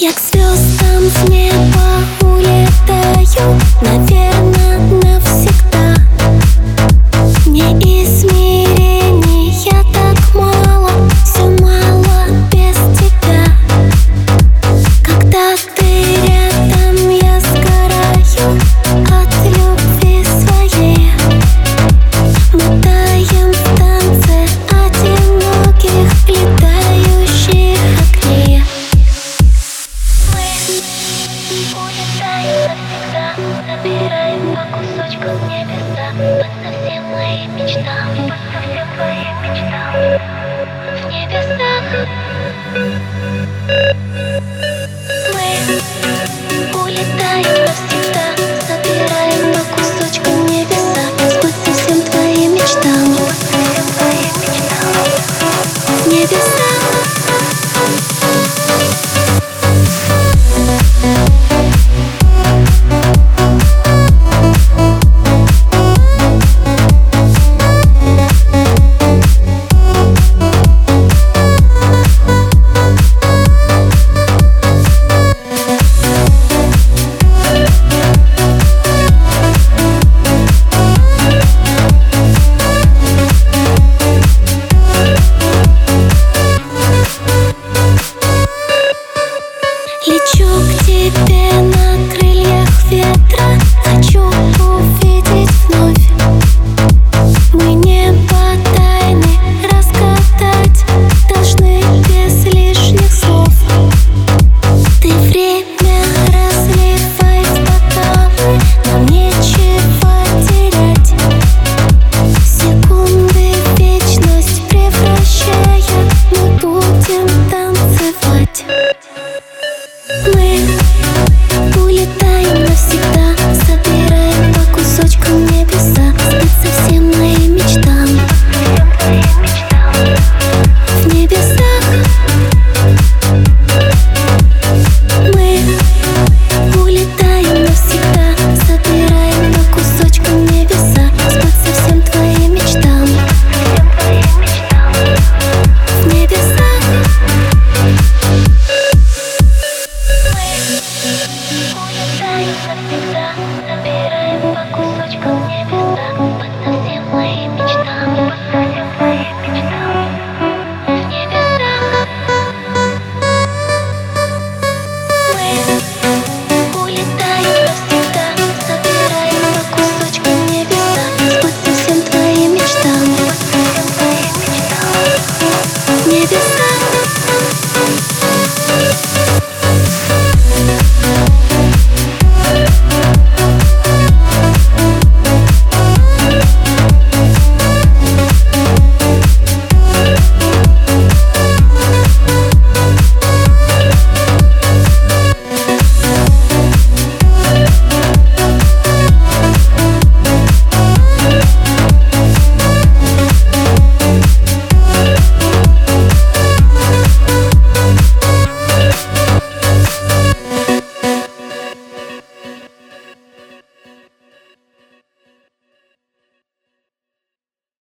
Я к звездам с неба улетаю Наверное, навсегда Забираем по кусочкам небеса Под совсем моим мечтам Под совсем твоим мечтам. В небесах